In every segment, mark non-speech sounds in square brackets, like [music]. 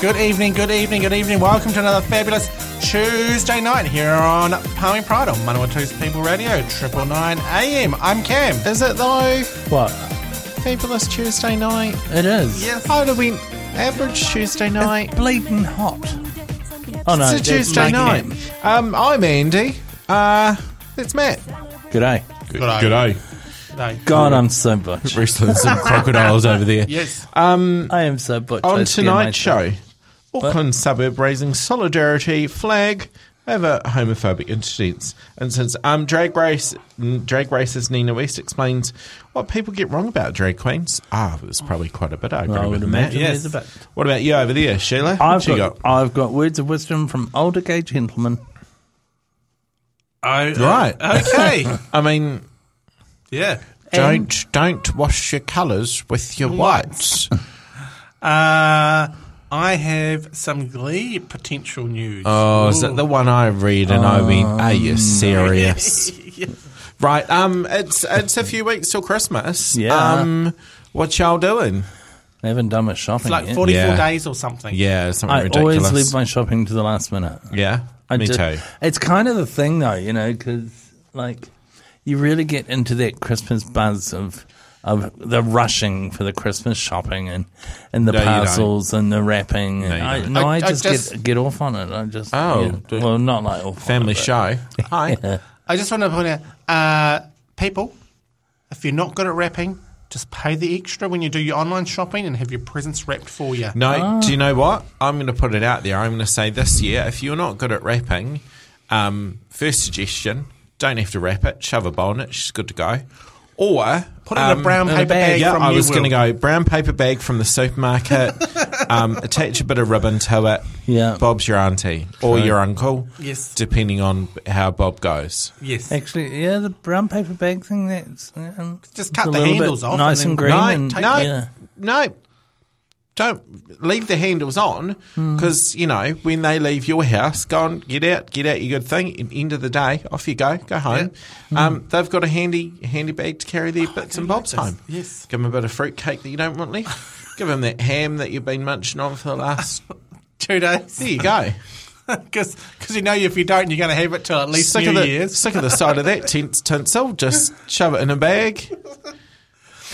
Good evening, good evening, good evening. Welcome to another fabulous Tuesday night here on Palmy Pride on Manawatu's People Radio, Triple Nine AM. I'm Cam. Is it though? What? Fabulous Tuesday night. It is. Yes. How do we average Tuesday night? Bleeding hot. Oh no, It's a Tuesday night. Um, I'm Andy. Uh, it's Matt. G'day. Good day. G'day. No. God, I'm so butch. Wrestling some crocodiles over there. Yes. I am so butch. On I scare tonight's show, myself. Auckland suburb raising solidarity flag over homophobic incidents. And since um, drag race, drag racist Nina West explains what people get wrong about drag queens. Ah, there's probably quite a bit. I agree I would with Matt. imagine Yes. there's a bit. What about you over there, Sheila? I've you got, I've got words of wisdom from older gay gentlemen. Oh, Right. Okay. [laughs] I mean, yeah. don't don't wash your colours with your whites. [laughs] Uh, I have some Glee potential news. Oh, is that the one I read and I mean, are you serious? [laughs] right, um, it's it's a few weeks till Christmas. Yeah. Um, what y'all doing? I haven't done my shopping It's like 44 Yeah. days or something. Yeah, something I ridiculous. always leave my shopping to the last minute. yeah, I me ju- too. It's kind of the thing, though, you know, because like you really get into that Christmas buzz of of the rushing for the Christmas shopping and and the No, parcels and the wrapping. And you I, no, I- I, I just, just- get get off on it. I just Oh, yeah. well, not like off on Family it, show. [laughs] Hi. Yeah. I just want to point out, uh, people, if you're not good at wrapping, just pay the extra when you do your online shopping and have your presents wrapped for you. No, Ah. do you know what? I'm going to put it out there. I'm going to say this year, if you're not good at wrapping, um, first suggestion, don't have to wrap it. Shove a bowl in it. She's good to go. Or Put it in a um, brown in a paper bag. bag Yeah, I was going to go brown paper bag from the supermarket. [laughs] um, attach a bit of ribbon to it. Yeah. Bob's your auntie or True. your uncle. Yes. depending on how Bob goes. Yes. Actually, yeah, the brown paper bag thing. That's um, Just cut the handles off nice and and, green. No, and, no, yeah. no. Don't leave the handles on because you know when they leave your house, go on, get out, get out your good thing. End of the day, off you go, go home. Um, they've got a handy handy bag to carry their bits and bobs like home. Yes. give them a bit of fruit cake that you don't want left. [laughs] give them that ham that you've been munching on for the last. [laughs] Two days. There you go. [laughs] Because you know if you don't, you're going to have it till at least Sick New of the Year's. sick of the side of that tint, tinsel. Just shove it in a bag.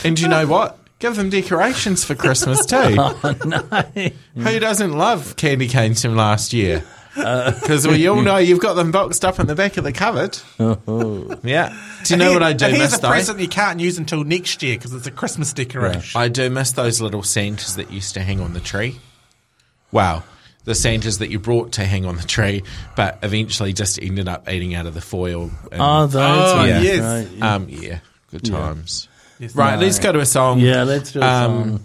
And you know what? Give them decorations for Christmas too. [laughs] Who doesn't love candy canes from last year? Because we all know you've got them boxed up in the back of the cupboard. Yeah. Do you know what I do here's miss a though? present you can't use until next year because it's a Christmas decoration. I do miss those little Santas that used to hang on the tree. Wow. The Santas that you brought to hang on the tree, but eventually just ended up eating out of the foil. and- Oh, those. Oh, ones, yes. right, yeah. Um, yeah, good times. Yes. Right, let's go to a song. Yeah, let's do a Um, song.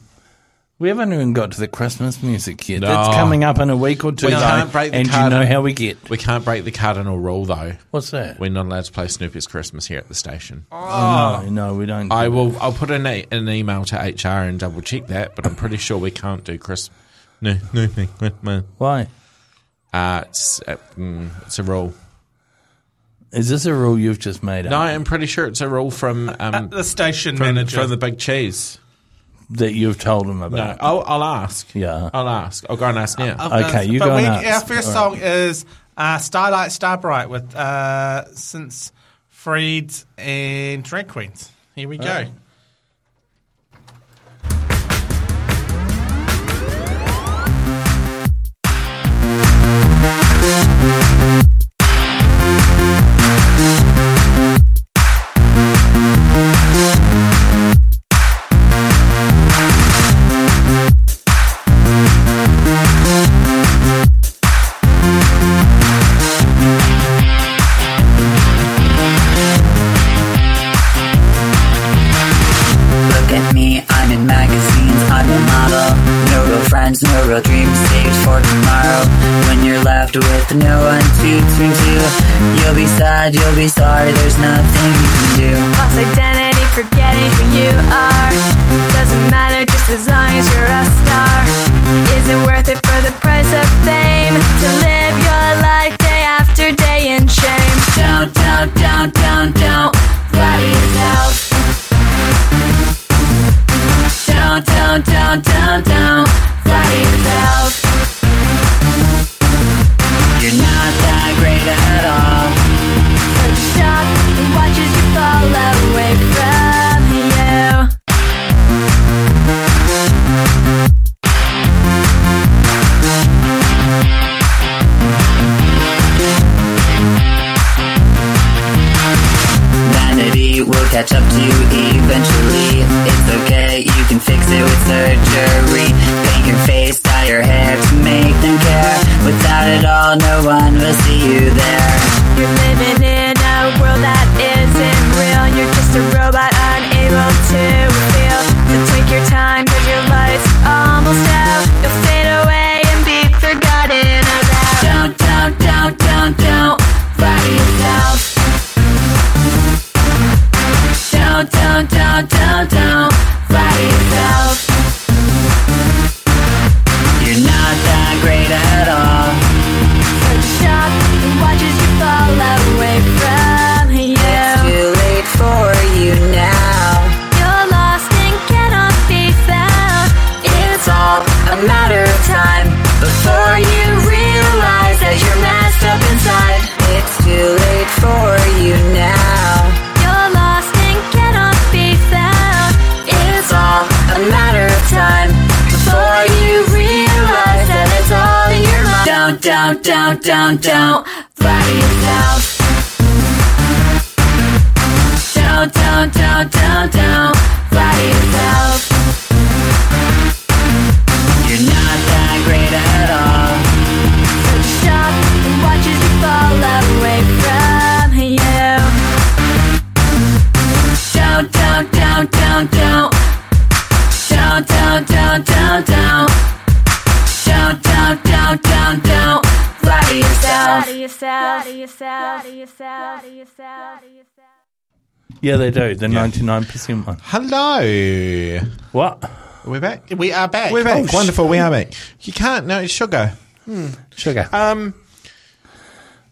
We haven't even got to the Christmas music yet. No. That's coming up in a week or two. We though, can't break the and you know how we get. We can't break the cardinal rule, though. What's that? We're not allowed to play Snoopy's Christmas here at the station. Oh, no, no, we don't. I will. I'll put an, an email to HR and double check that, but I'm pretty sure we can't do Chris. No, no, no, no. Why? Uh, it's uh, mm, it's a rule. Is this a rule you've just made up? No, I'm pretty sure it's a rule from um, the station from, manager. from the big cheese. that you've told him No, about? I'll, I'll ask. Yeah. I'll ask. I'll go and ask now. Of Okay, course. you but go we, nuts. Our first All song is uh, Starlight Starbright with uh, Since Freeds and Drag Queens. Here we go. Love down, down, yourself. Flatter yourself. Flatter yourself. Flatter yourself. Flatter yourself. Yeah, they do. The 99% one. Hello. What? We're back. We are back. We're back. Oh, Wonderful. We are back. You can't. No, it's sugar. Sugar. Um.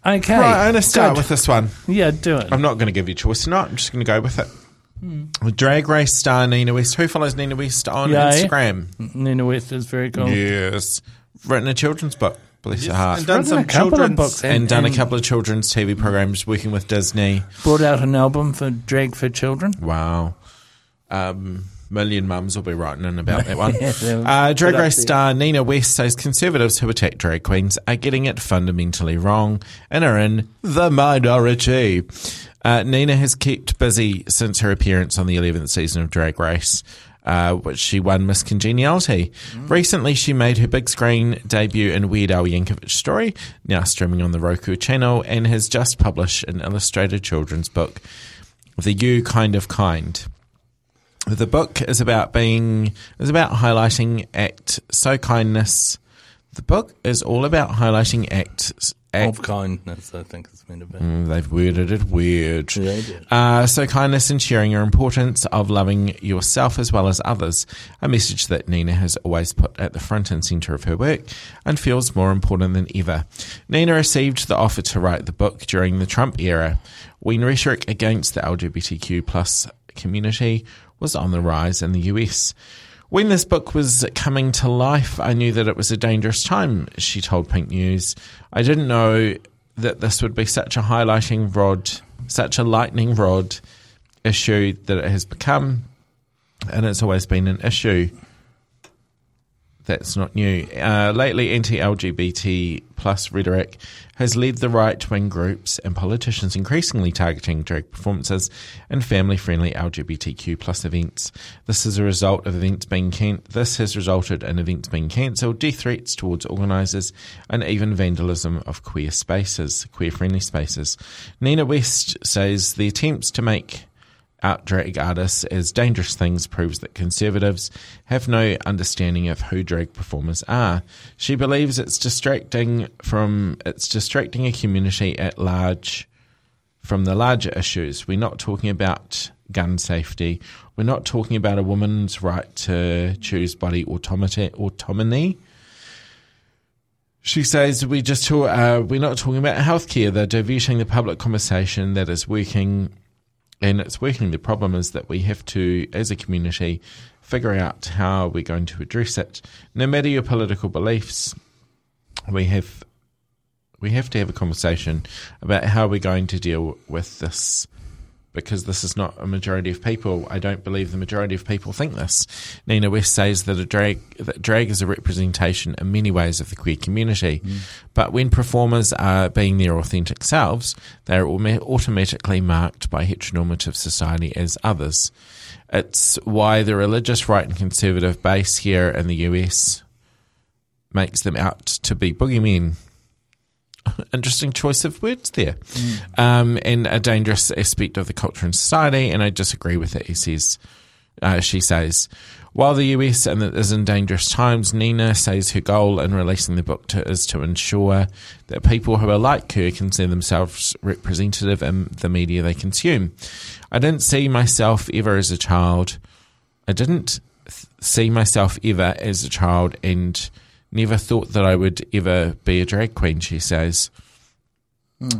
okay. right. I'm going to start good. with this one. Yeah, do it. I'm not going to give you a choice tonight. I'm just going to go with it. Drag race star Nina West. Who follows Nina West on Yeah, eh? Instagram? Nina West is very cool. Yes. Written a children's book. Bless her heart. and done some a couple of children's books and done a couple of children's TV programs working with Disney. Brought out an album for Drag for Children. Wow. Um, million mums will be writing in about that one. [laughs] Yeah, they'll uh, Drag Race star Nina West says conservatives who attack drag queens are getting it fundamentally wrong and are in the minority. Uh, Nina has kept busy since her appearance on the 11th season of Drag Race. Uh, which she won Miss Congeniality. Recently, she made her big screen debut in Weird Al Yankovic Story, now streaming on the Roku channel, and has just published an illustrated children's book, The You Kind of Kind. The book is about being is about highlighting act so kindness. The book is all about highlighting acts. Act, Of kindness, I think it's meant to be. Mm, they've worded it weird. Did. Uh, so kindness and sharing your importance of loving yourself as well as others. A message that Nina has always put at the front and centre of her work and feels more important than ever. Nina received the offer to write the book during the Trump era when rhetoric against the LGBTQ plus community was on the rise in the US. When this book was coming to life, I knew that it was a dangerous time, she told Pink News. I didn't know that this would be such a highlighting rod, such a lightning rod issue that it has become, and it's always been an issue. That's not new. Uh, lately, anti-LGBT plus rhetoric has led the right-wing groups and politicians increasingly targeting drag performances and family-friendly LGBTQ plus events. This is a result of events being can- This has resulted in events being cancelled, death threats towards organisers, and even vandalism of queer spaces, queer-friendly spaces. Nina West says the attempts to make out drag artists as dangerous things proves that conservatives have no understanding of who drag performers are. She believes it's distracting from it's distracting a community at large from the larger issues. We're not talking about gun safety. We're not talking about a woman's right to choose body automata- autonomy. She says we just uh, we're not talking about healthcare. They're diverting the public conversation that is working, and it's working. The problem is that we have to, as a community, figure out how we're going to address it. No matter your political beliefs, we have we have to have a conversation about how we're going to deal with this because this is not a majority of people. I don't believe the majority of people think this. Nina West says that a drag that drag is a representation in many ways of the queer community, mm. but when performers are being their authentic selves, they are automatically marked by heteronormative society as others. It's why the religious right and conservative base here in the US makes them out to be boogeymen [laughs] interesting choice of words there. Um, and a dangerous aspect of the culture and society, and I disagree with it, he says. Uh, she says, while the US is in dangerous times, Nina says her goal in releasing the book to, is to ensure that people who are like her can see themselves representative in the media they consume. I didn't see myself ever as a child. I didn't th- see myself ever as a child and never thought that I would ever be a drag queen, she says. Hmm.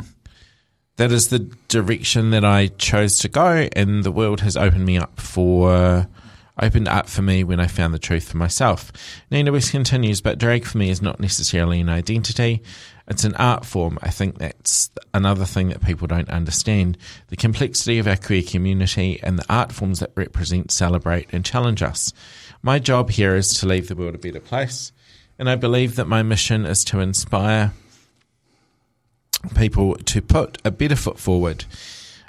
That is the direction that I chose to go, and the world has opened me up for. Opened up for me when I found the truth for myself. Nina West continues, but drag for me is not necessarily an identity. It's an art form. I think that's another thing that people don't understand. The complexity of our queer community and the art forms that represent, celebrate, and challenge us. My job here is to leave the world a better place, and I believe that my mission is to inspire people to put a better foot forward.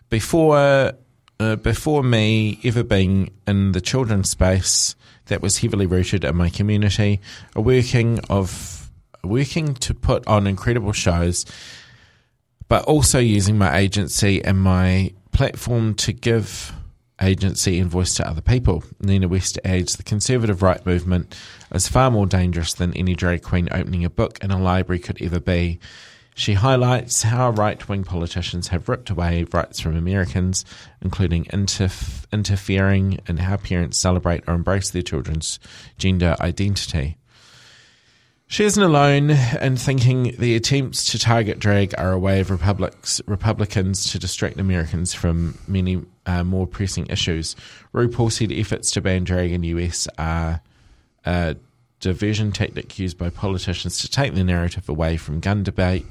Before, uh, before me ever being in the children's space that was heavily rooted in my community, a working of working to put on incredible shows, but also using my agency and my platform to give agency and voice to other people. Nina West adds the conservative right movement is far more dangerous than any drag queen opening a book in a library could ever be. She highlights how right wing politicians have ripped away rights from Americans, including interf- interfering in how parents celebrate or embrace their children's gender identity. She isn't alone in thinking the attempts to target drag are a way of Republicans to distract Americans from many uh, more pressing issues. RuPaul said efforts to ban drag in the US are a diversion tactic used by politicians to take the narrative away from gun debate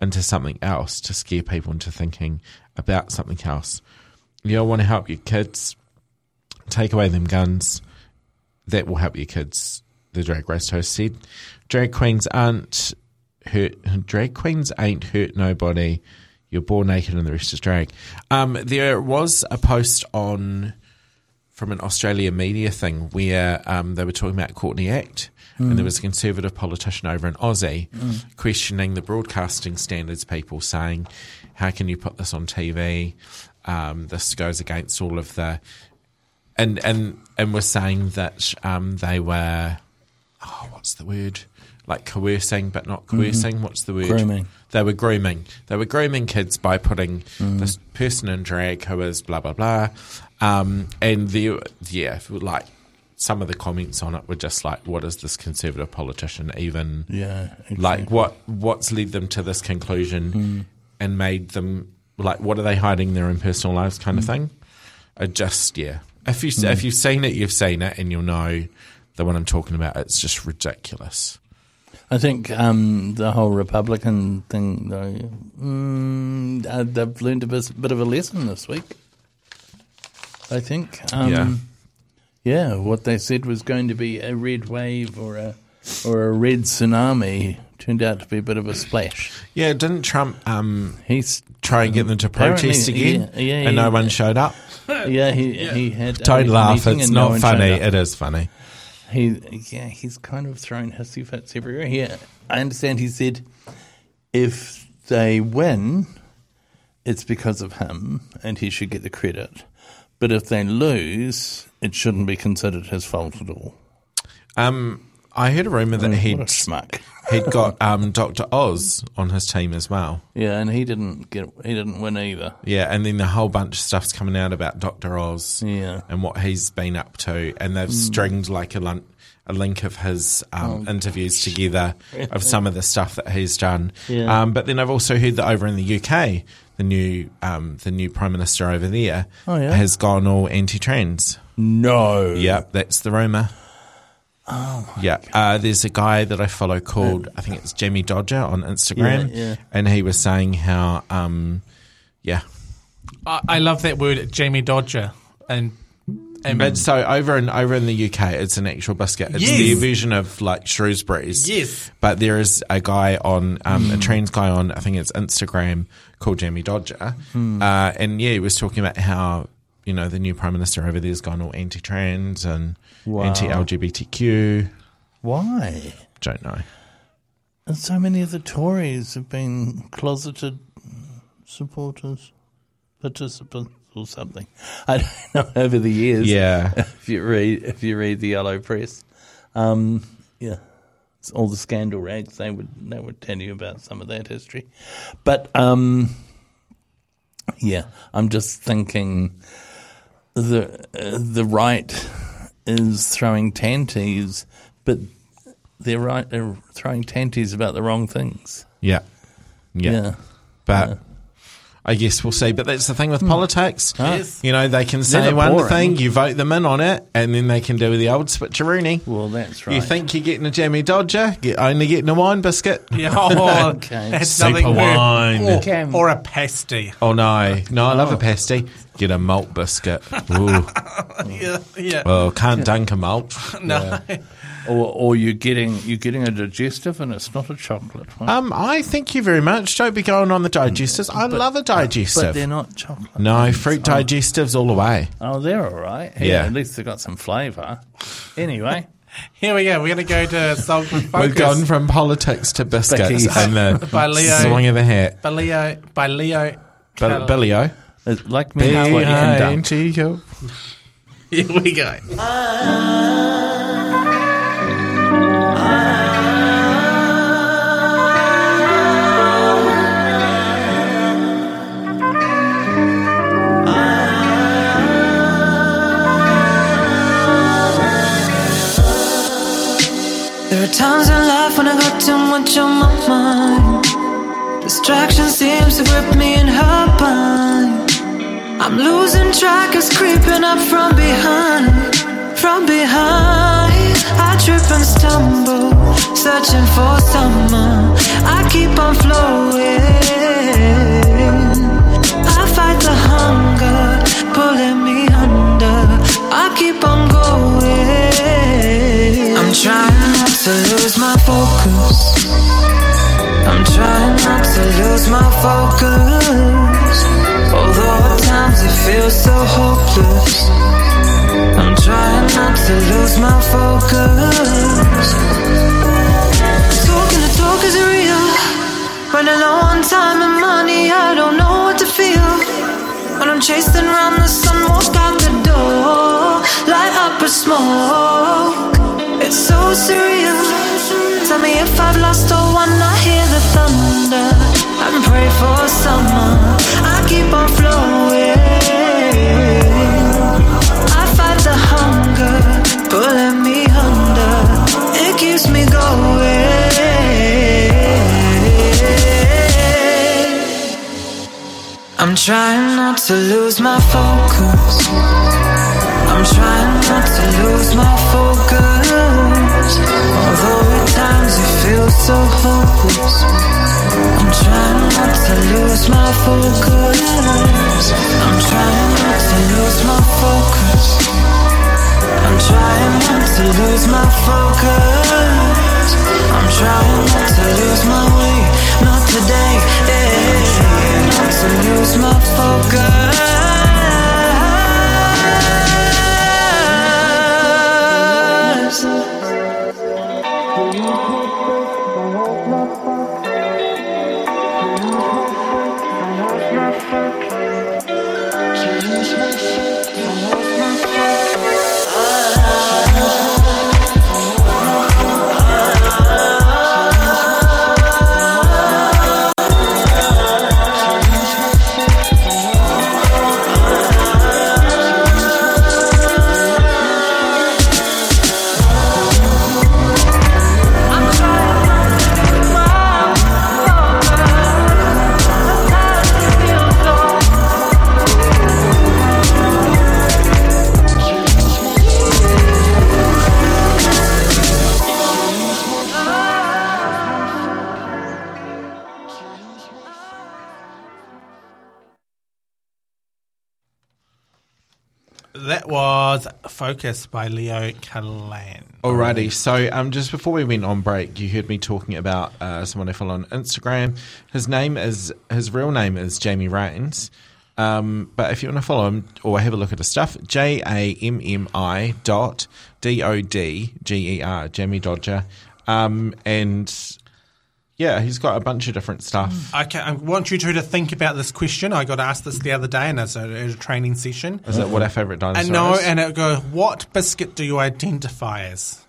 into something else to scare people into thinking about something else. You don't want to help your kids, take away them guns. That will help your kids, the drag race host said. Drag queens aren't hurt. Drag queens ain't hurt nobody. You're born naked and the rest is drag. Um, there was a post on from an Australia media thing where um, they were talking about Courtney Act, and there was a conservative politician over in Aussie questioning the broadcasting standards people, saying, "How can you put this on TV? Um, this goes against all of the." And and and was saying that um, they were, oh, what's the word? Like coercing, but not coercing. Mm-hmm. What's the word? Grooming. They were grooming. They were grooming kids by putting mm. this person in drag who is blah blah blah, um, and the yeah, like some of the comments on it were just like, "What is this conservative politician even?" Yeah, Like what what's led them to this conclusion mm. and made them like what are they hiding in their own personal lives kind of mm. thing? I just yeah. If you if you've seen it, you've seen it, and you'll know the one I'm talking about. It's just ridiculous. I think um, the whole Republican thing, though, mm, uh, they've learned a bit, of a lesson this week. I think. Um, Yeah. Yeah, what they said was going to be a red wave or a or a red tsunami turned out to be a bit of a splash. Yeah, didn't Trump um, He's try and get them to protest again, yeah, yeah, and no one showed up? [laughs] yeah he he had Don't laugh; it's no not funny. It is funny. He, yeah, he's kind of thrown hissy fits everywhere. He, I understand he said if they win, it's because of him and he should get the credit. but if they lose, it shouldn't be considered his fault at all. Um, I heard a rumor that a he'd schmuck. He'd got um, Doctor Oz on his team as well. Yeah, and he didn't get he didn't win either. Yeah, and then the whole bunch of stuff's coming out about Doctor Oz. Yeah. and what he's been up to, and they've stringed like a link, a link of his um, interviews together of some of the stuff that he's done. Yeah. Um, but then I've also heard that over in the UK, the new um, the new prime minister over there Oh, yeah? has gone all anti-trans. No. Yep, that's the rumor. Oh, yeah. Uh, there's a guy that I follow called I think it's Jamie Dodger on Instagram, Yeah, yeah. and he was saying how, um, yeah, I, I love that word, Jamie Dodger, and and But so over in over in the UK, it's an actual biscuit. It's Yes. the version of like Shrewsbury's. Yes. But there is a guy on um, a trans guy on I think it's Instagram called Jamie Dodger, uh, and yeah, he was talking about how you know the new prime minister over there's gone all anti-trans and Wow. anti-LGBTQ. Why? Don't know. And so many of the Tories have been closeted supporters, participants, or something. [laughs] I don't know over the years. Yeah. [laughs] if you read if you read the yellow press, um, yeah, it's all the scandal rags they would they would tell you about some of that history, but um, yeah, I'm just thinking the uh, the right is throwing tanties, but they're right they're throwing tanties about the wrong things. Yeah. Yeah. Yeah. But I guess we'll see. But that's the thing with hmm. politics. Yes. You know, they can say They're one boring. thing, you vote them in on it, and then they can do the old switcheroony. Well, that's right. You think you're getting a jammy dodger, get only getting a wine biscuit. [laughs] yeah, oh, [laughs] Okay. that's Super nothing weird. wine. or, Okay. or a pasty. Oh no, no, I love a oh. pasty. Get a malt biscuit. Ooh, [laughs] Yeah, yeah. well, can't dunk a malt. no, or or you're getting you're getting a digestive and it's not a chocolate one. Um, I thank you very much. Don't be going on the digestives. I love a digestive, but they're not chocolate. No, fruit digestives all the way. Oh, they're all right. Hey, Yeah. At least they've got some flavour. Anyway, [laughs] here we go. We're going to go to Salt with Focus. We've gone from politics to biscuits Becky's. and the [laughs] By Leo. swing of the hat. by Leo. By Leo. Bill- Cal- Billy O. it, like me, it's what you can dump. Here we go. Much on my mind. Distraction seems to grip me in her bind. I'm losing track, it's creeping up from behind. From behind, I trip and stumble, searching for someone. I keep on flowing. I fight the hunger, pulling me under. I keep on going. I'm trying not to lose my focus. I'm trying not to lose my focus. Although at times it feels so hopeless. I'm trying not to lose my focus. Talking the talk is real. Running low on time and money, I don't know what to feel. When I'm chasing around the sun, walk out the door, light up a smoke. It's so surreal. Tell me if I've lost or won. I hear the thunder and pray for summer. I keep on flowing. I fight the hunger, pulling me under. It keeps me going. I'm trying not to lose my focus. I'm trying not to lose my focus. Although at times it feels so hopeless. I'm trying not to lose my focus. I'm trying not to lose my focus. I'm trying not to lose my focus. I'm trying not to lose my way. Not today. eh. Not to lose my focus. That was Focus by Leo Kalan. Alrighty, so um, just before we went on break, you heard me talking about uh, someone I follow on Instagram. His name is his real name is Jamie Rains, um, but if you want to follow him or have a look at his stuff, J A M M I dot D O D G E R Jamie Dodger, um, and yeah, he's got a bunch of different stuff. Okay, I want you two to think about this question. I got asked this the other day in a, a training session. Is that what our favorite dinosaur And no, is? and it go, what biscuit do you identify as?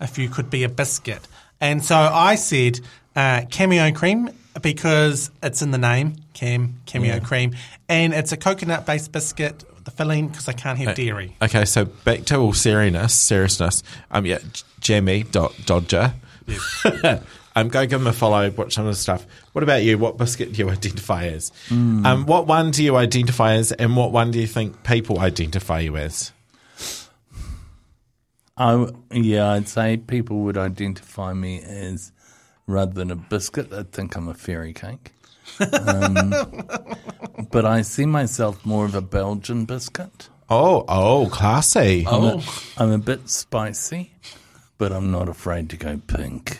If you could be a biscuit. And so I said uh, cameo cream because it's in the name, cam, cameo cream. And it's a coconut based biscuit, the filling, because I can't have dairy. Okay, so back to all seriousness, seriousness. Um, yeah, Jamie dot Dodger. [laughs] um, go give them a follow. Watch some of the stuff. What about you? What biscuit do you [laughs] identify as? Um, what one do you identify as, and what one do you think people identify you as? I yeah, I'd say people would identify me as rather than a biscuit, they'd think I'm a fairy cake. Um, [laughs] but I see myself more of a Belgian biscuit. Oh, oh, classy. I'm, a, I'm a bit spicy, but I'm not afraid to go pink.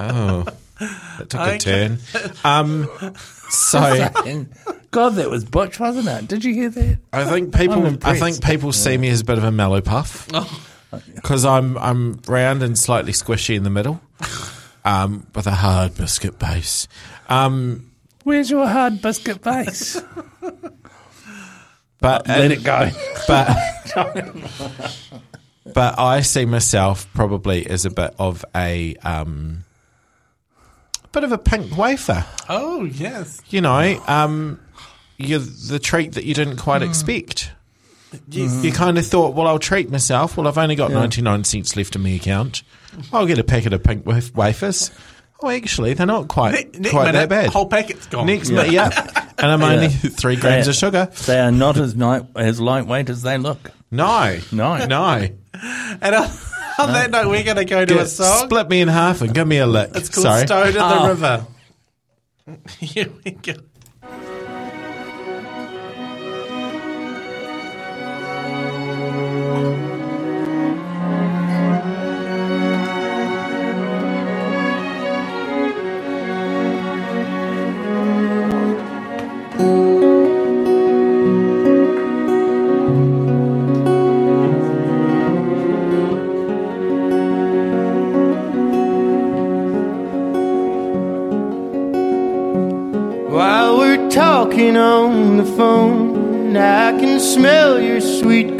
Oh, that took Okay. a turn. Um, so [laughs] And God, that was butch, wasn't it? Did you hear that? I think people. I'm I impressed. think people see me as a bit of a mellow puff because I'm I'm round and slightly squishy in the middle, um, with a hard biscuit base. Um, Where's your hard biscuit base? but Let it go. but [laughs] but I see myself probably as a bit of a um, bit of a pink wafer. Oh, yes. You know, um, you're the treat that you didn't quite expect. Yes. You kind of thought, well, I'll treat myself. Well, I've only got 99 cents left in my account. I'll get a packet of pink waf- wafers. Oh, actually, they're not quite, Ne- next quite minute, that bad. Whole packet's gone. Next minute, yeah. [laughs] And I'm only three grams of sugar. They are not as night, as lightweight as they look. No. No. No. And on, on that note, we're going to go to Yeah, a song. Split me in half and give me a lick. It's called Sorry. Stone in the Oh. River. [laughs] Here we go.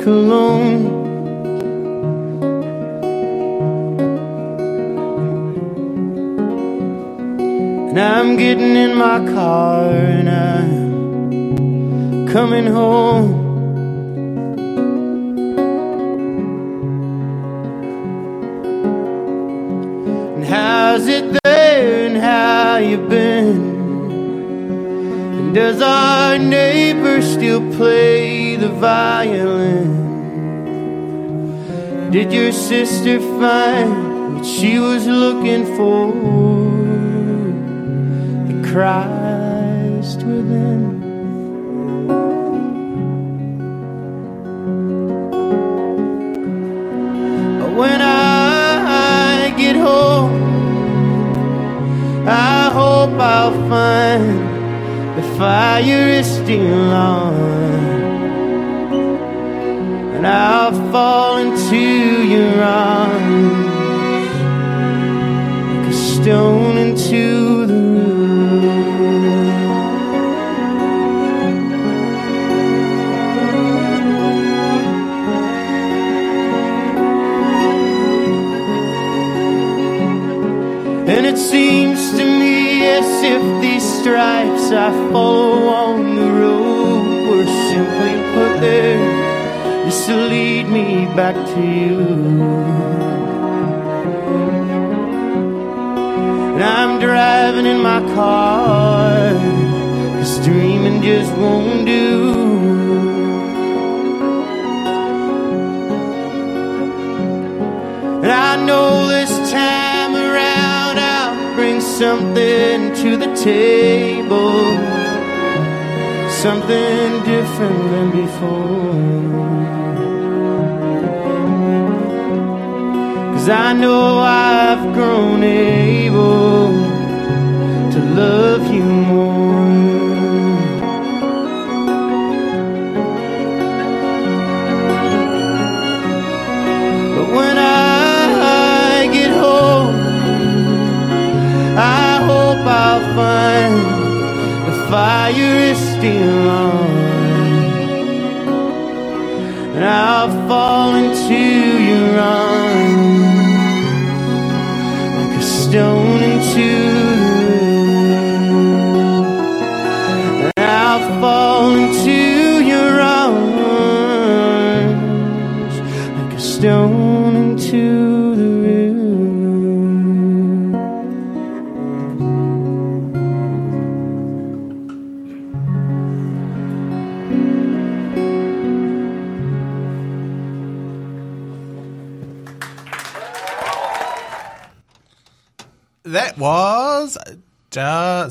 Cologne. And I'm getting in my car and I'm coming home. Did your sister find what she was looking for? The Christ within. When I get home, I hope I'll find the fire is still on. And I'll fall into your arms like a stone into the room. And it seems to me as if these stripes I follow on the road were simply put there to lead me back to you. And I'm driving in my car, cause dreaming just won't do. And I know this time around I'll bring something to the table. something different than before. I know I've grown able to love you more. But when I get home, I hope I'll find the fire is still on. And I'll fall into your arms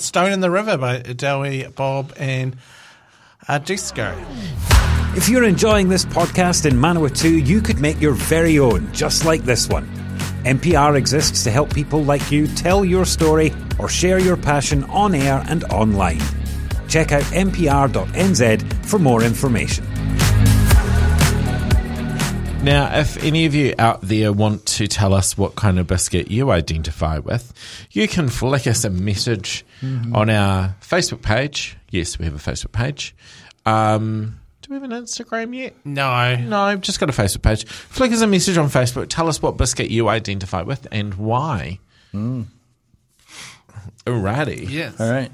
Stone in the River by Dowie, Bob, and uh, Disco. If you're enjoying this podcast in Manawatu, you could make your very own, just like this one. MPR exists to help people like you tell your story or share your passion on air and online. Check out mpr.nz for more information. Now, if any of you out there want to tell us what kind of biscuit you identify with, you can flick us a message on our Facebook page. Yes, we have a Facebook page. Um, do we have an Instagram yet? No. No, I've just got a Facebook page. Flick us a message on Facebook. Tell us what biscuit you identify with and why. Alrighty. Yes. All right.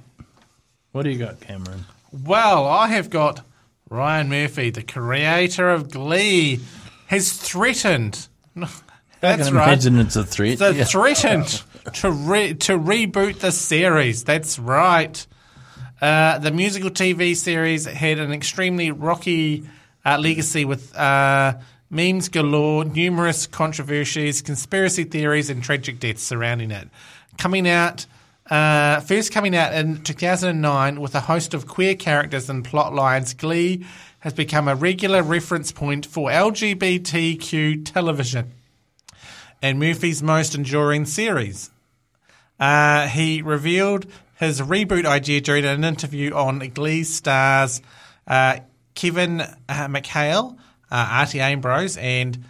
What do you got, Cameron? Well, I have got Ryan Murphy, the creator of Glee, has threatened. [laughs] That's right. imagine it's a threat. The Yeah. threatened to re- to reboot the series. That's right. Uh, the musical TV series had an extremely rocky uh, legacy with uh, memes galore, numerous controversies, conspiracy theories, and tragic deaths surrounding it. Coming out. Uh, first coming out in 2009 with a host of queer characters and plot lines, Glee has become a regular reference point for LGBTQ television and Murphy's most enduring series. Uh, he revealed his reboot idea during an interview on Glee stars uh, Kevin uh, McHale, uh, Artie Abrams, and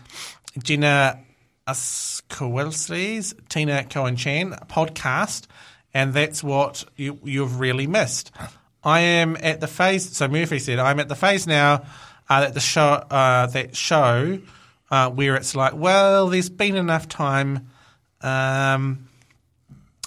Jenna Ushkowitz's Tina Cohen Chang podcast, and that's what you, you've really missed. I am at the phase. So Murphy said, "I'm at the phase now uh, that the show uh, that show uh, where it's like, well, there's been enough time." Um,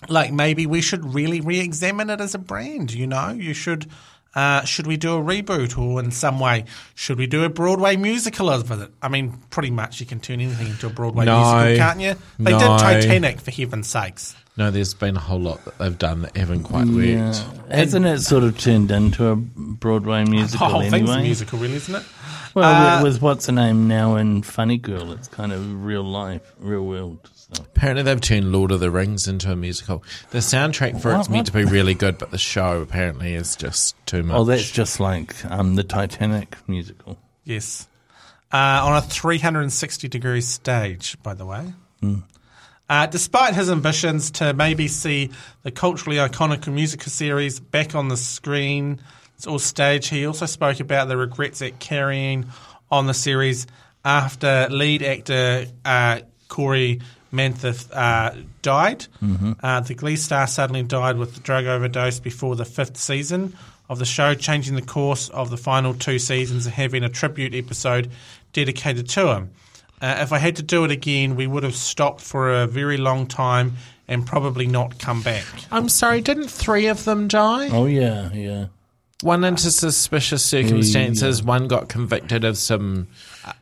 like maybe we should really re-examine it as a brand. You know, you should. Uh, should we do a reboot, or in some way, should we do a Broadway musical of it? I mean, pretty much you can turn anything into a Broadway No. musical, can't you? They No. did Titanic for heaven's sakes. No, there's been a whole lot that they've done that haven't quite Yeah. worked. Hasn't it sort of turned into a Broadway The musical whole thing's a anyway? musical, really, isn't it? Well, Uh, with what's her name now in Funny Girl, it's kind of real life, real world. So. Apparently, they've turned Lord of the Rings into a musical. The soundtrack for it's What? meant to be really good, but the show apparently is just too much. Oh, that's just like um, the Titanic musical. Yes. Uh, on a 360 degree stage, by the way. Uh, despite his ambitions to maybe see the culturally iconic musical series back on the screen or stage, he also spoke about the regrets at carrying on the series after lead actor uh, Corey Monteith uh, died. Uh, the Glee star suddenly died with a drug overdose before the fifth season of the show, changing the course of the final two seasons and having a tribute episode dedicated to him. Uh, if I had to do it again, we would have stopped for a very long time and probably not come back. I'm sorry, didn't three of them die? Oh yeah, yeah. One into suspicious circumstances, one got convicted of some,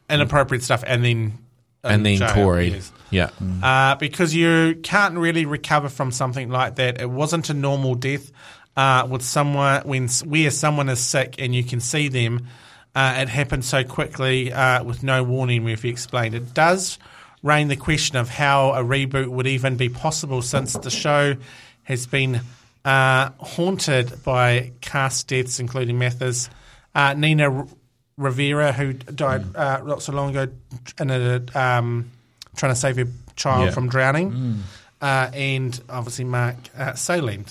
Inappropriate stuff, and then and then jail, Corey. yes. Yeah. uh, because you can't really recover from something like that. It wasn't a normal death uh, with someone when where someone is sick and you can see them. Uh, it happened so quickly uh, with no warning. Murphy explained. It does reign the question of how a reboot would even be possible since the show has been uh, haunted by cast deaths, including Mathers. uh, Nina Rivera, who died Mm. uh, not so long ago in a, um, trying to save her child Yeah. from drowning, Mm. uh, and obviously Mark uh, Salling.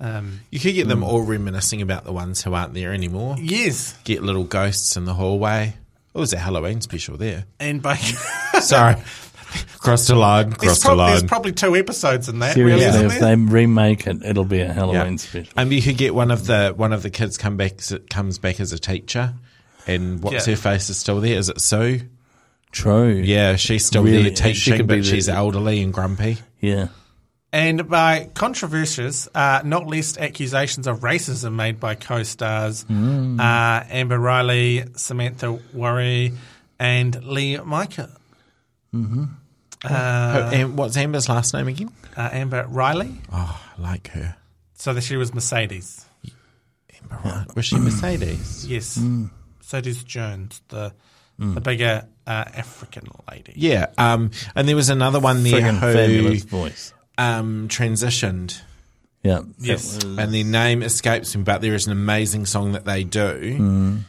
Um, You could get them all reminiscing about the ones who aren't there anymore. yes, Get little ghosts in the hallway. What was a Halloween special there? and by [laughs] [laughs] Sorry. Crossed a line, there's, crossed a prob- there's line. probably two episodes in that. really, Seriously, isn't if there? they remake it, it'll be a Yeah. Halloween special. And you could get one of the one of the kids come back comes back as a teacher, and what's Yeah. her face is still there. Is it Sue? True. Yeah, she's still Really? there She teaching, could be but the- she's elderly and grumpy. Yeah. And by controversies, uh, not least accusations of racism made by co-stars Hmm. uh, Amber Riley, Samantha Ware, and Lea Michele. Oh, and what's Amber's last name again? Uh, Amber Riley. Oh, I like her. So that she was Mercedes. Amber, right? Was she Mercedes? Yes. Mercedes Jones, the Hmm. the bigger uh, African lady. Yeah. Um, and there was another one there Friggin' fabulous who voice. um, transitioned, Yeah. Yes. Was- and their name escapes me, but there is an amazing song that they do.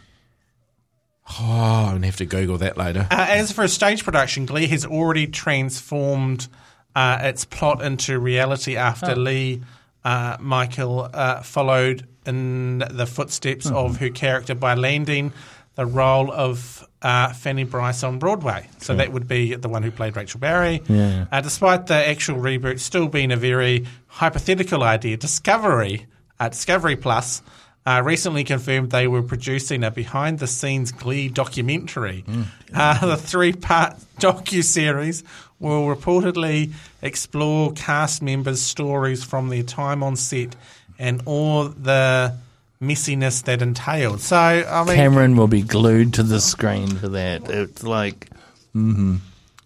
Oh, I'm gonna have to Google that later. Uh, as for a stage production, Glee has already transformed uh, its plot into reality after Lea uh, Michele uh, followed in the footsteps of her character by landing the role of uh, Fanny Brice on Broadway. So that would be the one who played Rachel Berry. Yeah. Uh, despite the actual reboot still being a very hypothetical idea, Discovery, uh, Discovery Plus, uh, recently confirmed they were producing a behind-the-scenes Glee documentary. Uh, [laughs] the three-part docu-series will reportedly explore cast members' stories from their time on set and all the messiness that entailed. So, I mean, Cameron will be glued to the screen for that. It's like, mm-hmm.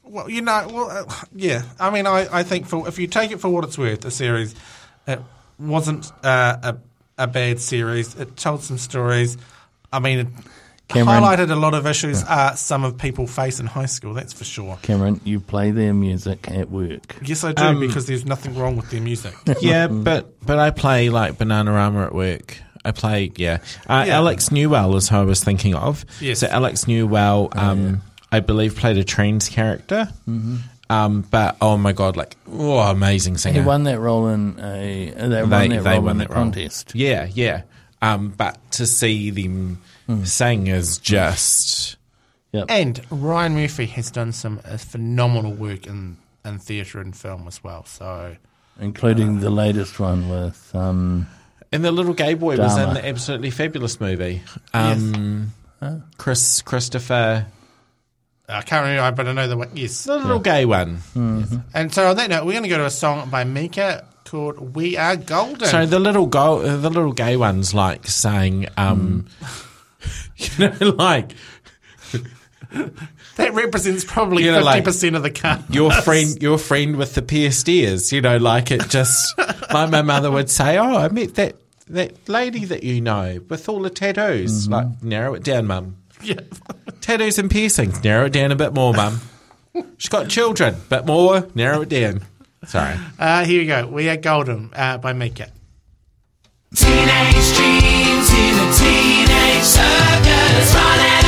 Well, you know, well, uh, yeah. I mean, I, I think for if you take it for what it's worth, the series it wasn't uh, a a bad series. It told some stories. I mean, it Cameron- highlighted a lot of issues uh, some of people face in high school. That's for sure. Cameron, you play their music at work. Yes, I do Um, because there's nothing wrong with their music. [laughs] yeah, but but I play like Bananarama at work. I play yeah. Uh, Yeah. Alex Newell is who I was thinking of. Yes. So Alex Newell, um, I believe, played a trains character. Mm-hmm. Um, but oh my god, like oh, amazing singer! He won that role in a. uh, They, They- won that they role won in the that role. contest. Yeah, yeah. Um, but to see them sing is just Yep. and Ryan Murphy has done some uh, phenomenal work in in theatre and film as well. So including the latest one with um, and the little gay boy was in Dharma. the absolutely fabulous movie. Um, Chris Christopher, I can't remember, but I know the one. Yes. the little gay one. And so on that note, we're going to go to a song by Mika called "We Are Golden." So the little go, uh, the little gay ones like saying, um, [laughs] you know, like that represents probably You know, fifty like, percent of the car. your friend, your friend with the pierced ears. You know, like it just like my mother would say, "Oh, I met that that lady that you know with all the tattoos." Like narrow it down, mum. Yeah. Tattoos and piercings. Narrow it down a bit more, mum. She's got children, but more. Narrow it down. Sorry. Uh, here we go. We Are Golden uh, by Mika. Teenage dreams in a teenage circus, running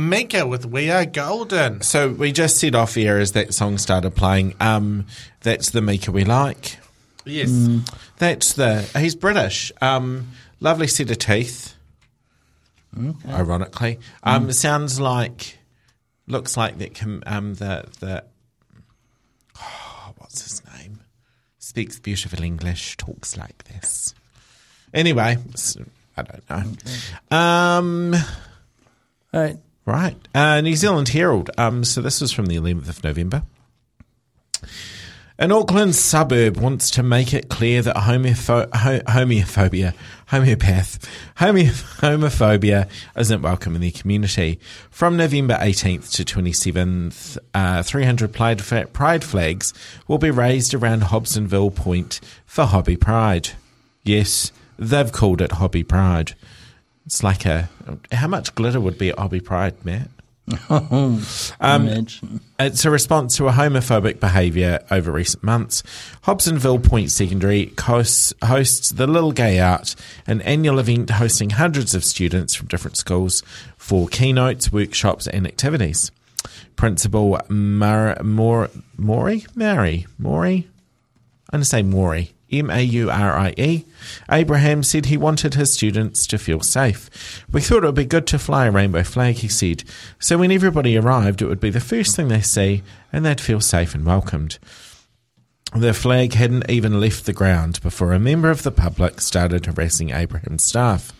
that was Mika with We Are Golden. So we just said off air as that song started playing. Um, that's the Mika we like. Yes. That's the he's British. Um, lovely set of teeth. Ironically, um, sounds like looks like that. Com- um, the the oh, [sighs] what's his name? Speaks beautiful English. Talks like this. Anyway, I don't know. Um, All right. Right. Uh, New Zealand Herald. Um, so this was from the 11th of November. An Auckland suburb wants to make it clear that homopho- ho- homophobia, homeopath, homo- homophobia isn't welcome in their community. From November 18th to 27th, uh, 300 pride, fa- pride flags will be raised around Hobsonville Point for Hobby Pride. Yes, they've called it Hobby Pride. It's like a. How much glitter would be at Hobby Pride, Matt? [laughs] Um, Imagine. It's a response to a homophobic behaviour over recent months. Hobsonville Point Secondary hosts, hosts the Little Gay Out, an annual event hosting hundreds of students from different schools for keynotes, workshops, and activities. Principal Mar- Mor- Maury? Mary? Maury? I'm going to say Maury. M A U R I E. Abraham said he wanted his students to feel safe. We thought it would be good to fly a rainbow flag, he said. So when everybody arrived, it would be the first thing they see and they'd feel safe and welcomed. The flag hadn't even left the ground before a member of the public started harassing Abraham's staff.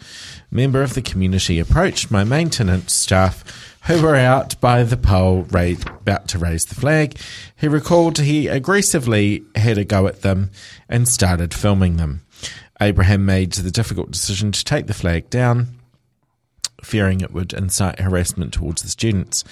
A member of the community approached my maintenance staff who were out by the pole ra- about to raise the flag. He recalled he aggressively had a go at them and started filming them. Abraham made the difficult decision to take the flag down fearing it would incite harassment towards the students.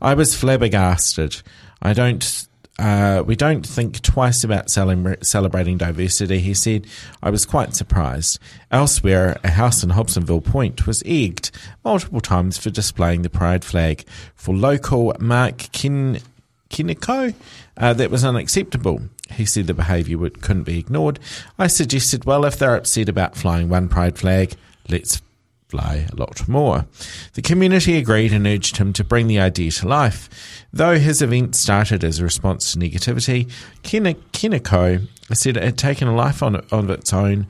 I was flabbergasted. I don't. Uh, we don't think twice about celebrating diversity, he said. I was quite surprised. Elsewhere, a house in Hobsonville Point was egged multiple times for displaying the pride flag. For local Mark Kin- uh, that was unacceptable. He said the behaviour couldn't be ignored. I suggested, well, if they're upset about flying one pride flag, let's fly a lot more. The community agreed and urged him to bring the idea to life. Though his event started as a response to negativity, Kina- Kinnico said it had taken a life on, of its own.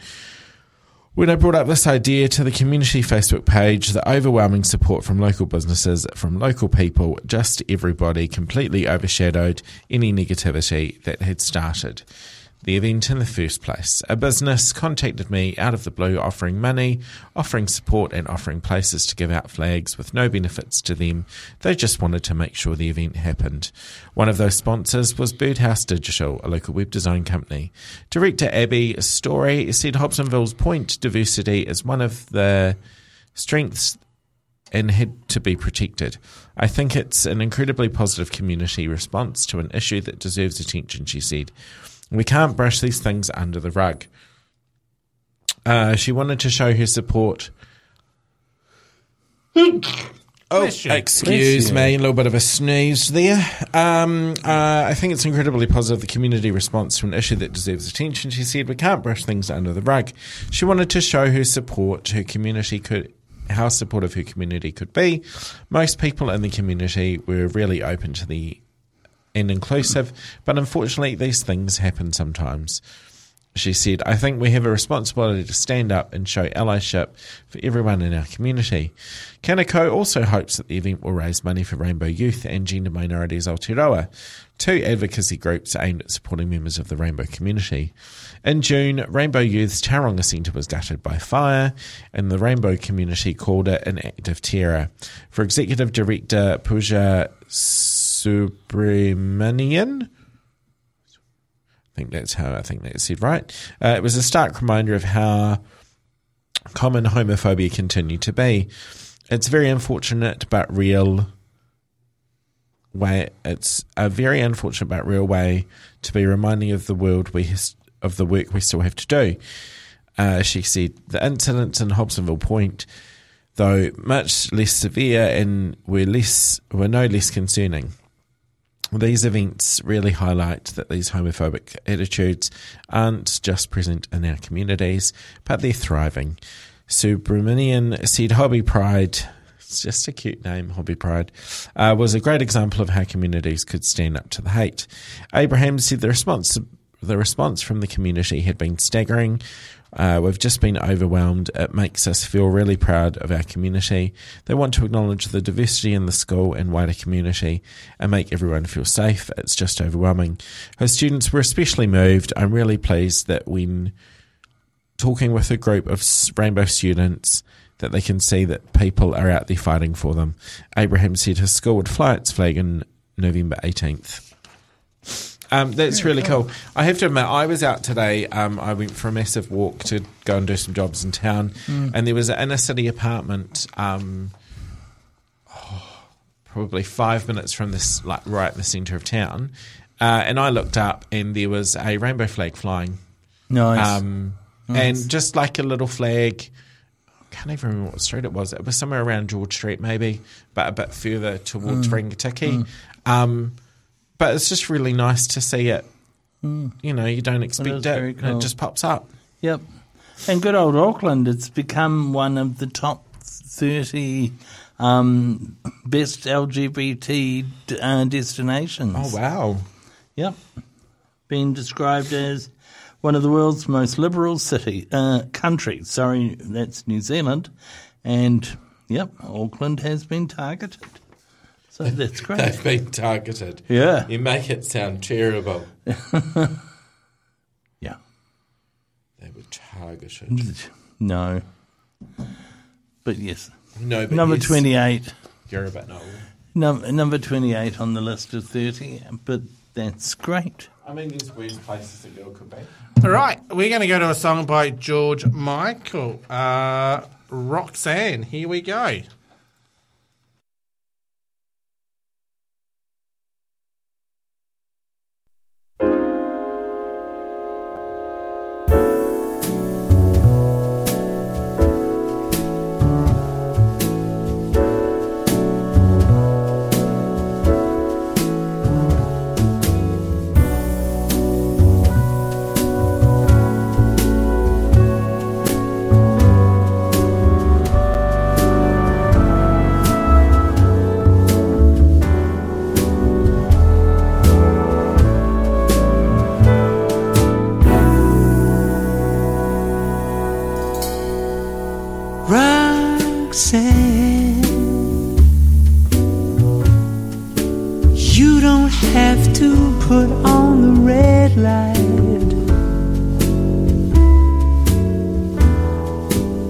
When I brought up this idea to the community Facebook page, the overwhelming support from local businesses, from local people, just everybody completely overshadowed any negativity that had started the event in the first place. A business contacted me out of the blue offering money, offering support, and offering places to give out flags with no benefits to them. They just wanted to make sure the event happened. One of those sponsors was Birdhouse Digital, a local web design company. Director Abby Story said Hobsonville's point diversity is one of the strengths and had to be protected. I think it's an incredibly positive community response to an issue that deserves attention, she said. We can't brush these things under the rug. Uh, she wanted to show her support. Oh, excuse me, a little bit of a sneeze there. Um, uh, I think it's incredibly positive, the community response to an issue that deserves attention. She said, We can't brush things under the rug. She wanted to show her support, her community could. How supportive her community could be. Most people in the community were really open to the and inclusive, but unfortunately, these things happen sometimes. She said, I think we have a responsibility to stand up and show allyship for everyone in our community. Kanako also hopes that the event will raise money for Rainbow Youth and Gender Minorities Aotearoa, two advocacy groups aimed at supporting members of the Rainbow community. In June, Rainbow Youth's Tauranga Centre was gutted by fire, and the Rainbow community called it an act of terror. For Executive Director Pooja Subramanian, I think that's how I think that's said right. Uh, it was a stark reminder of how common homophobia continued to be. It's very unfortunate but real way. It's a very unfortunate but real way to be reminding of the world we of the work we still have to do. Uh, she said the incidents in Hobsonville Point, though much less severe and were less were no less concerning. These events really highlight that these homophobic attitudes aren't just present in our communities, but they're thriving. Subramanian said Hobby Pride It's just a cute name, Hobby Pride. Uh, was a great example of how communities could stand up to the hate. Abraham said the response the response from the community had been staggering. Uh, we've just been overwhelmed. It makes us feel really proud of our community. They want to acknowledge the diversity in the school and wider community and make everyone feel safe. It's just overwhelming. Her students were especially moved. I'm really pleased that when talking with a group of rainbow students, that they can see that people are out there fighting for them. Abraham said his school would fly its flag on November 18th. Um, that's really cool. I have to admit, I was out today. Um, I went for a massive walk to go and do some jobs in town, and there was an inner city apartment, um, oh, probably five minutes from this, like right in the centre of town. Uh, and I looked up, and there was a rainbow flag flying, Nice. um, and just like a little flag. I can't even remember what street it was. It was somewhere around George Street, maybe, but a bit further towards Rangitikei. Um, but it's just really nice to see it. You know, you don't expect is it, very and it just pops up. Yep. And good old Auckland, it's become one of the top 30 um, best LGBT uh, destinations. Oh wow! Yep. Being described as one of the world's most liberal city uh, countries. Sorry, that's New Zealand. And, yep, Auckland has been targeted. So that's [laughs] great. They've been targeted. Yeah. you make it sound terrible. [laughs] Yeah. They were targeted. No. But yes. No, but Number yes, 28. You're a bit no. Num- number 28 on the list of 30, but that's great. I mean, there's weird places a girl could be. All right, we're going to go to a song by George Michael, uh, Roxanne. Here we go.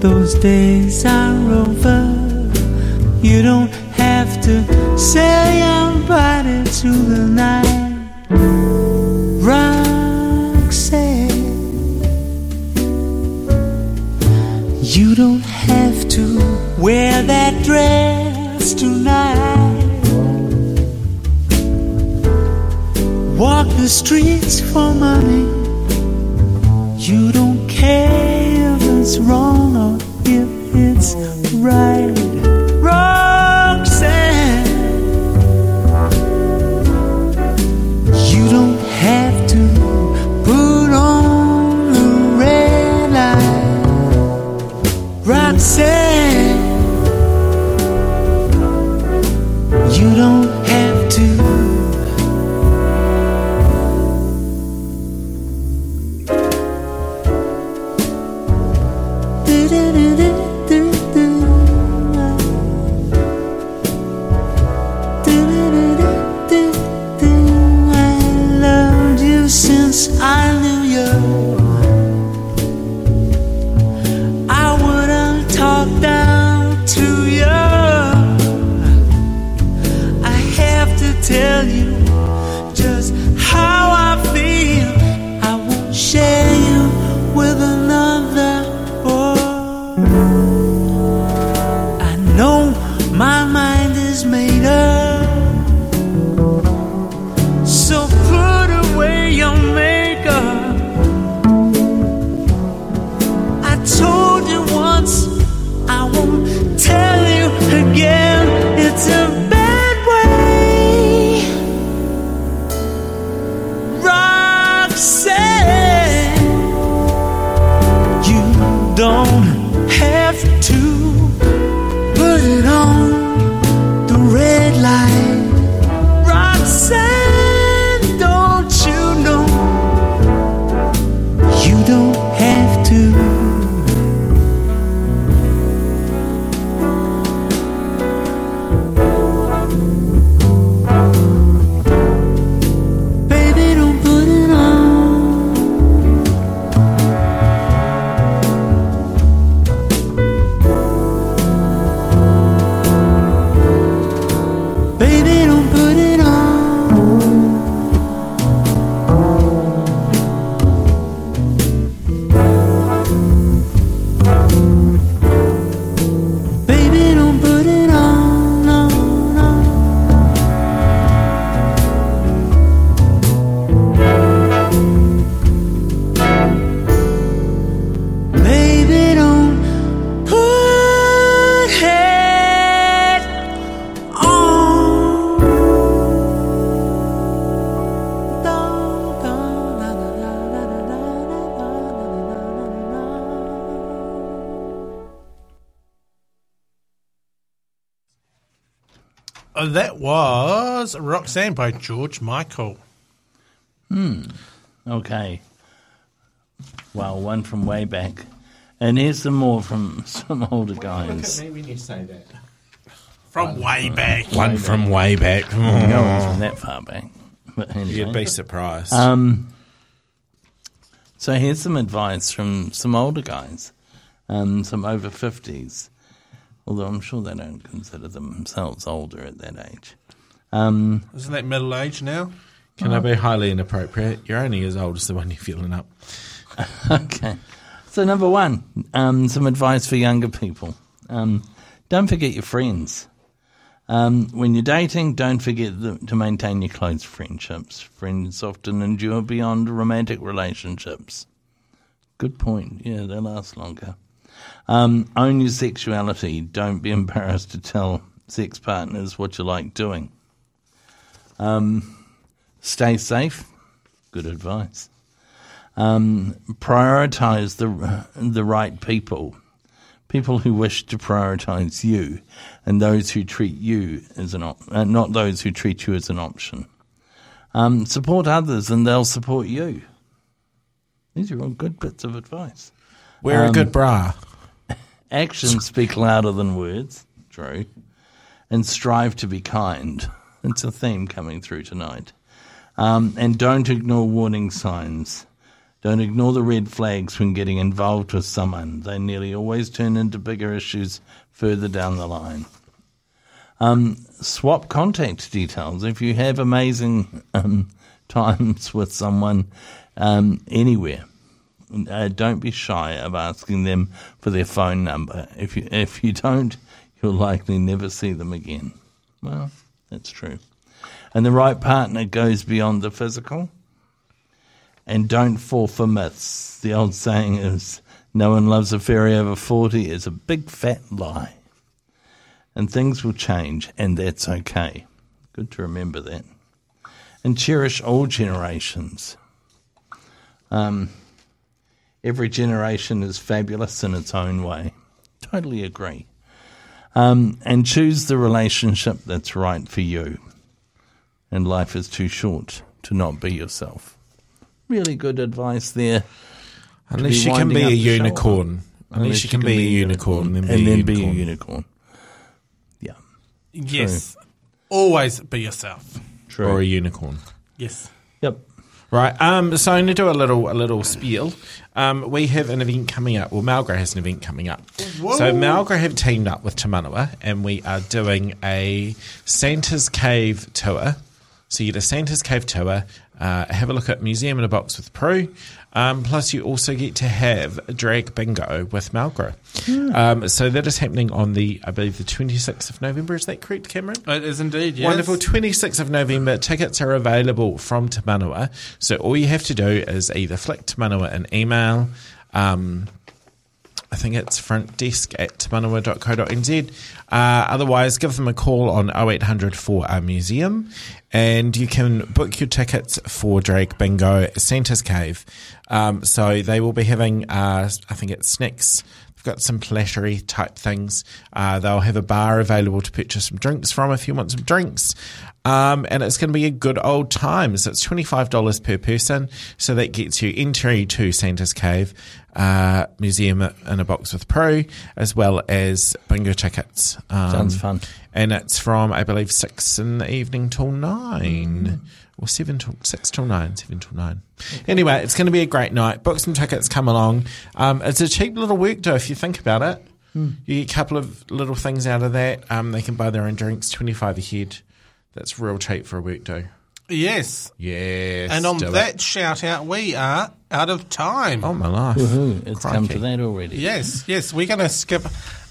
Those days are over. You don't have to sell your body to the night. Rock Roxanne. You don't have to wear that dress tonight. Walk the streets for money. You don't care it's wrong or if it's right. Was Roxanne by George Michael. Hmm. Okay. Well, one from way back. And here's some more from [laughs] some older guys. Look at me when you say that. From way back. One from way back. No one's from that far back. But anyway. You'd be surprised. Um, so here's some advice from some older guys, um, some over 50s, although I'm sure they don't consider themselves older at that age. Um, Isn't that middle age now? Can I be highly inappropriate? You're only as old as the one you're feeling up. [laughs] okay. So, number one, um, some advice for younger people. Um, don't forget your friends. Um, when you're dating, don't forget the, to maintain your close friendships. Friends often endure beyond romantic relationships. Good point. Yeah, they last longer. Um, own your sexuality. Don't be embarrassed to tell sex partners what you like doing. Um, stay safe. Good advice. Um, prioritize the the right people, people who wish to prioritize you, and those who treat you as an op- uh, not those who treat you as an option. Um, support others, and they'll support you. These are all good bits of advice. Wear a Um, good bra. Actions speak louder than words. True. And strive to be kind. It's a theme coming through tonight. Um, and don't ignore warning signs. Don't ignore the red flags when getting involved with someone. They nearly always turn into bigger issues further down the line. Um, swap contact details. If you have amazing um, [laughs] times with someone um, anywhere, uh, don't be shy of asking them for their phone number. If you if you don't, you'll likely never see them again. Well, that's true. And the right partner goes beyond the physical. And don't fall for myths. The old saying is, "No one loves a fairy over forty" is a big fat lie. And things will change, and that's okay. Good to remember that. And cherish all generations. Um, every generation is fabulous in its own way. Totally agree. Um, and choose the relationship that's right for you. And life is too short to not be yourself. Really good advice there. Unless be you can be a unicorn. on. Unless, you can, be, a unicorn, then be and a then unicorn. be a unicorn. Yeah, Yes. Always be yourself. true. Or a unicorn. Yes. Right. Um, so I'm going to do a little a little spiel. Um, we have an event coming up. Well, Malgra has an event coming up. So Malgra have teamed up with Te Manawa, and we are doing a Santa's Cave tour. So you get a Santa's Cave tour. Uh, have a look at Museum in a Box with Prue. Um, plus, you also get to have a drag bingo with Malgra. Um, so that is happening on the, I believe, the 26th of November. Is that correct, Cameron? It is indeed, yes. Wonderful. 26th of November. Tickets are available from Te Manawa. So all you have to do is either flick Te Manawa an email. Um, I think it's front desk at temanawa.co.nz. Uh, otherwise, give them a call on 0800 for our museum and you can book your tickets for Drake Bingo Santa's Cave. Um, so they will be having, uh, I think it's snacks. They've got some flattery type things. Uh, they'll have a bar available to purchase some drinks from if you want some drinks. Um, and it's going to be a good old time. So it's $25 per person. So that gets you entry to Santa's Cave, uh, museum in a box with Pro, as well as bingo tickets. Um, Sounds fun. And it's from, I believe, six in the evening till nine. Or seven till six till nine, seven till nine. Anyway, it's going to be a great night. Book some tickets, come along. Um, it's a cheap little work do if you think about it. You get a couple of little things out of that. Um, they can buy their own drinks, twenty five a head. That's real cheap for a work do. Yes. Yes. And on do it. that shout out, we are out of time. oh my life, Woohoo, it's come to that already. Yes, yes. We're going to skip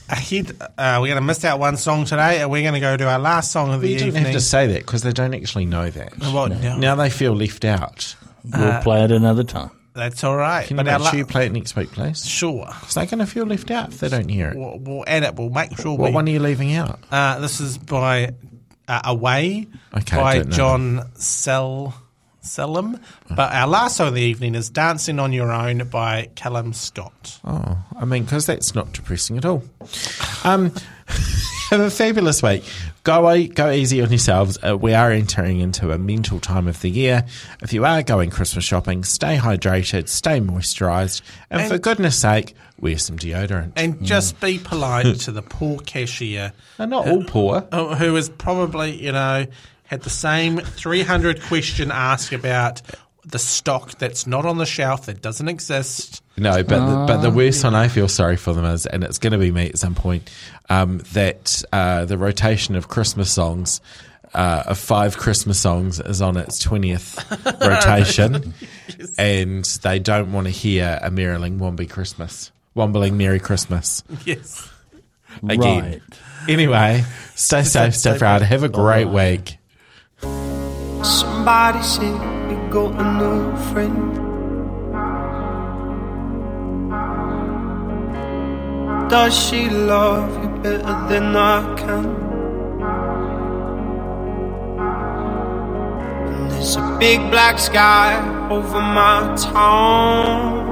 ahead. Uh, we're going to miss out one song today, and we're going to go to our last song of the you don't evening. have to say that because they don't actually know that. Well, no. Now they feel left out. We'll play it another time. That's all right. Can you but our make la- sure you play it next week, please? sure. Because they're going to feel left out if they don't hear it. We'll, we'll add it. We'll make sure. What we, one are you leaving out? Uh, this is by uh, Away Okay, by. John Sel Selim. But our last song of the evening is Dancing on Your Own by Callum Scott. Oh, I mean, because that's not depressing at all. Um, [laughs] Have a fabulous week. Go go easy on yourselves. Uh, we are entering into a mental time of the year. If you are going Christmas shopping, stay hydrated, stay moisturised, and, And- for goodness sake, wear some deodorant. And just be [laughs] polite to the poor cashier And not all poor. uh, who has probably, you know, had the same 300 question asked about the stock that's not on the shelf that doesn't exist. No, but the, but the worst one I feel sorry for them is, and it's going to be me at some point, um, that uh, the rotation of Christmas songs, uh, of five Christmas songs, is on its twentieth [laughs] rotation, and they don't want to hear a Marilyn Wombly Christmas, Wombling Merry Christmas Yes. again. Right. Anyway, stay [laughs] safe, stay proud, have a great week. Somebody said you got a new friend. Does she love you better than I can? And there's a big black sky over my town.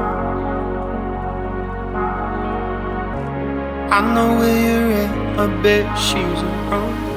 I know where you're at, I bet she's around.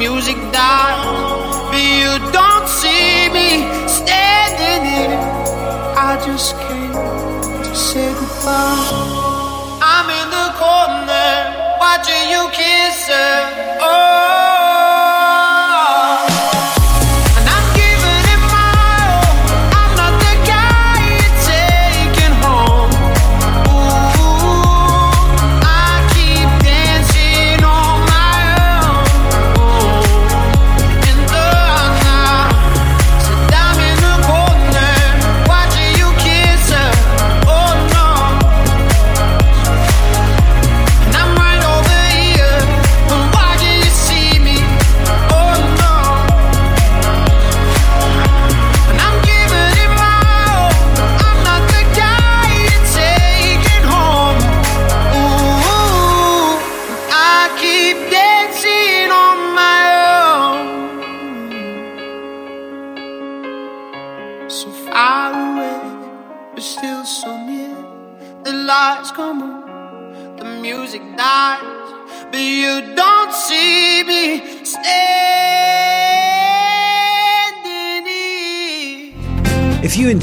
Music dies, but you don't see me standing here. I just came to say goodbye. I'm in the corner, watching you kiss her.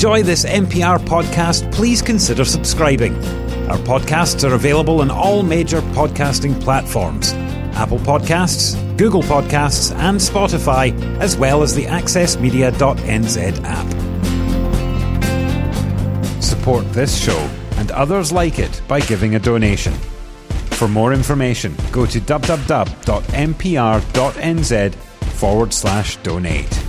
Enjoy this MPR podcast, please consider subscribing. Our podcasts are available on all major podcasting platforms Apple Podcasts, Google Podcasts, and Spotify, as well as the AccessMedia.nz app. Support this show and others like it by giving a donation. For more information, go to www.mpr.nz forward slash donate.